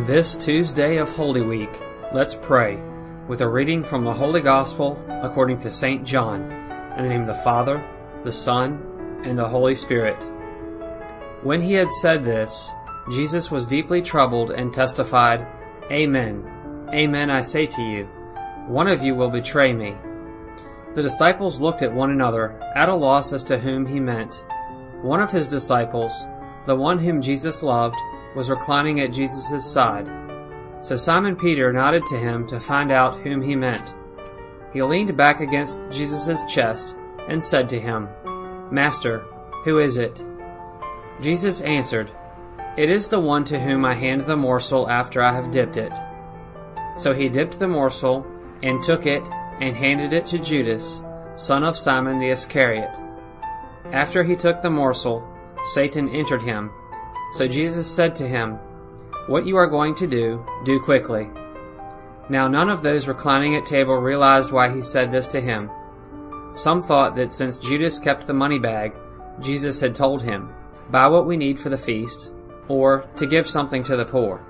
On this Tuesday of Holy Week, let's pray with a reading from the Holy Gospel according to St. John, in the name of the Father, the Son, and the Holy Spirit. When he had said this, Jesus was deeply troubled and testified, Amen, Amen I say to you, one of you will betray me. The disciples looked at one another, at a loss as to whom he meant. One of his disciples, the one whom Jesus loved, was reclining at Jesus' side. So Simon Peter nodded to him to find out whom he meant. He leaned back against Jesus' chest and said to him, Master, who is it? Jesus answered, It is the one to whom I hand the morsel after I have dipped it. So he dipped the morsel and took it and handed it to Judas, son of Simon the Iscariot. After he took the morsel, Satan entered him. So Jesus said to him, What you are going to do, do quickly. Now none of those reclining at table realized why he said this to him. Some thought that since Judas kept the money bag, Jesus had told him, Buy what we need for the feast, or to give something to the poor.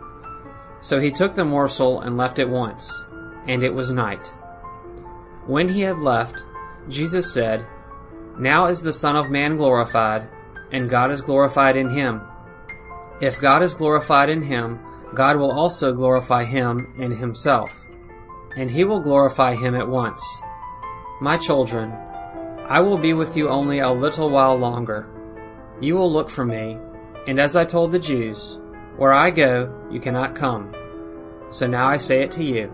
So he took the morsel and left at once, and it was night. When he had left, Jesus said, Now is the Son of Man glorified, and God is glorified in him. If God is glorified in him, God will also glorify him in himself, and he will glorify him at once. My children, I will be with you only a little while longer. You will look for me, and as I told the Jews, where I go, you cannot come. So now I say it to you.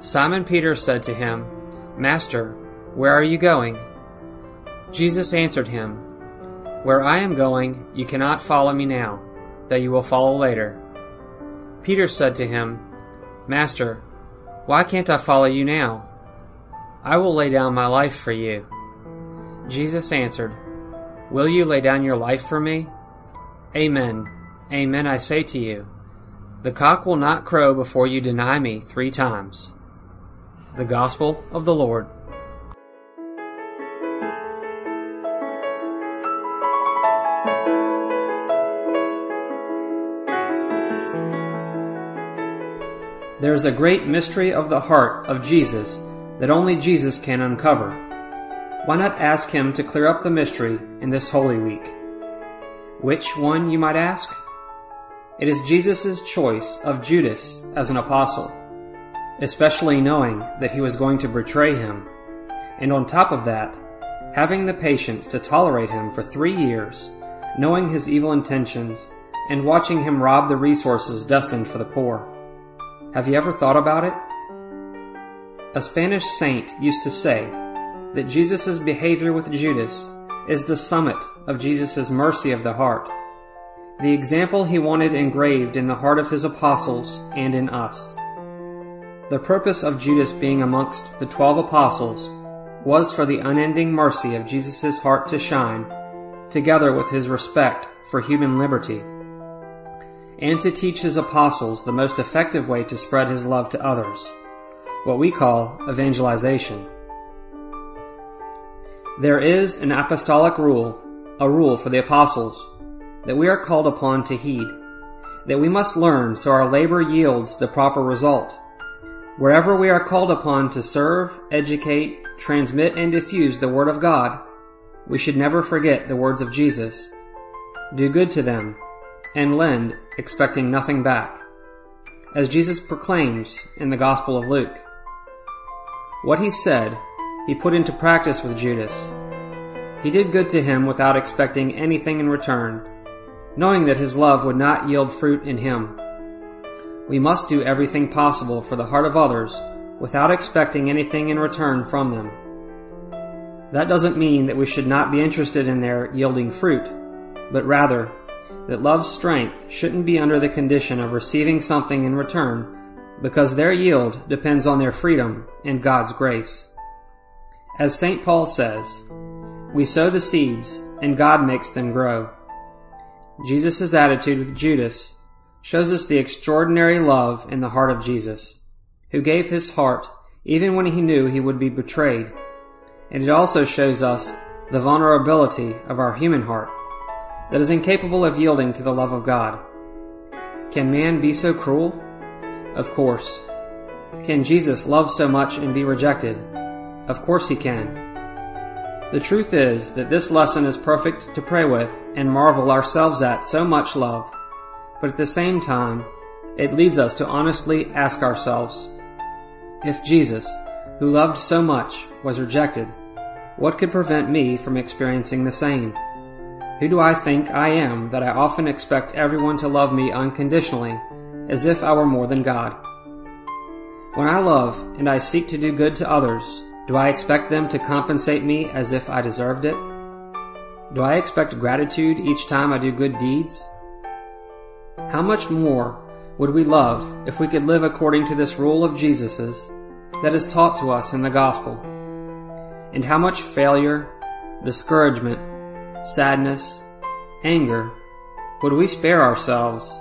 Simon Peter said to him, Master, where are you going? Jesus answered him, Where I am going, you cannot follow me now, though you will follow later. Peter said to him, Master, why can't I follow you now? I will lay down my life for you. Jesus answered, Will you lay down your life for me? Amen. Amen, I say to you. The cock will not crow before you deny me three times. The Gospel of the Lord. There is a great mystery of the heart of Jesus that only Jesus can uncover. Why not ask Him to clear up the mystery in this Holy Week? Which one, you might ask? It is Jesus' choice of Judas as an apostle, especially knowing that he was going to betray him, and on top of that, having the patience to tolerate him for three years, knowing his evil intentions, and watching him rob the resources destined for the poor. Have you ever thought about it? A Spanish saint used to say that Jesus' behavior with Judas is the summit of Jesus' mercy of the heart, the example he wanted engraved in the heart of his apostles and in us. The purpose of Judas being amongst the twelve apostles was for the unending mercy of Jesus' heart to shine, together with his respect for human liberty and to teach his apostles the most effective way to spread his love to others, what we call evangelization. There is an apostolic rule, a rule for the apostles, that we are called upon to heed, that we must learn so our labor yields the proper result. Wherever we are called upon to serve, educate, transmit, and diffuse the Word of God, we should never forget the words of Jesus. Do good to them, and lend, expecting nothing back, as Jesus proclaims in the Gospel of Luke. What he said, he put into practice with Judas. He did good to him without expecting anything in return, knowing that his love would not yield fruit in him. We must do everything possible for the heart of others without expecting anything in return from them. That doesn't mean that we should not be interested in their yielding fruit, but rather that love's strength shouldn't be under the condition of receiving something in return because their yield depends on their freedom and God's grace. As St. Paul says, we sow the seeds and God makes them grow. Jesus' attitude with Judas shows us the extraordinary love in the heart of Jesus, who gave his heart even when he knew he would be betrayed. And it also shows us the vulnerability of our human heart that is incapable of yielding to the love of God. Can man be so cruel? Of course. Can Jesus love so much and be rejected? Of course he can. The truth is that this lesson is perfect to pray with and marvel ourselves at so much love, but at the same time, it leads us to honestly ask ourselves, if Jesus, who loved so much, was rejected, what could prevent me from experiencing the same? Who do I think I am that I often expect everyone to love me unconditionally, as if I were more than God? When I love and I seek to do good to others, do I expect them to compensate me as if I deserved it? Do I expect gratitude each time I do good deeds? How much more would we love if we could live according to this rule of Jesus's that is taught to us in the gospel? And how much failure, discouragement, sadness, anger would we spare ourselves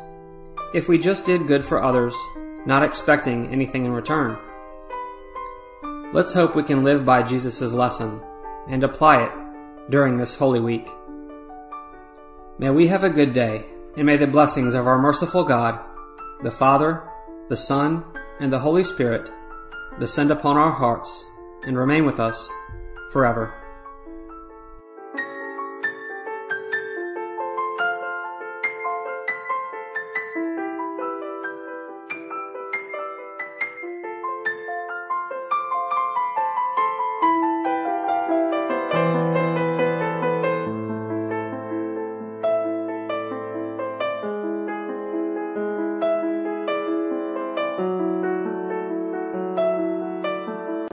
if we just did good for others, not expecting anything in return? Let's hope we can live by Jesus' lesson and apply it during this Holy Week. May we have a good day, and may the blessings of our merciful God, the Father, the Son, and the Holy Spirit descend upon our hearts and remain with us forever.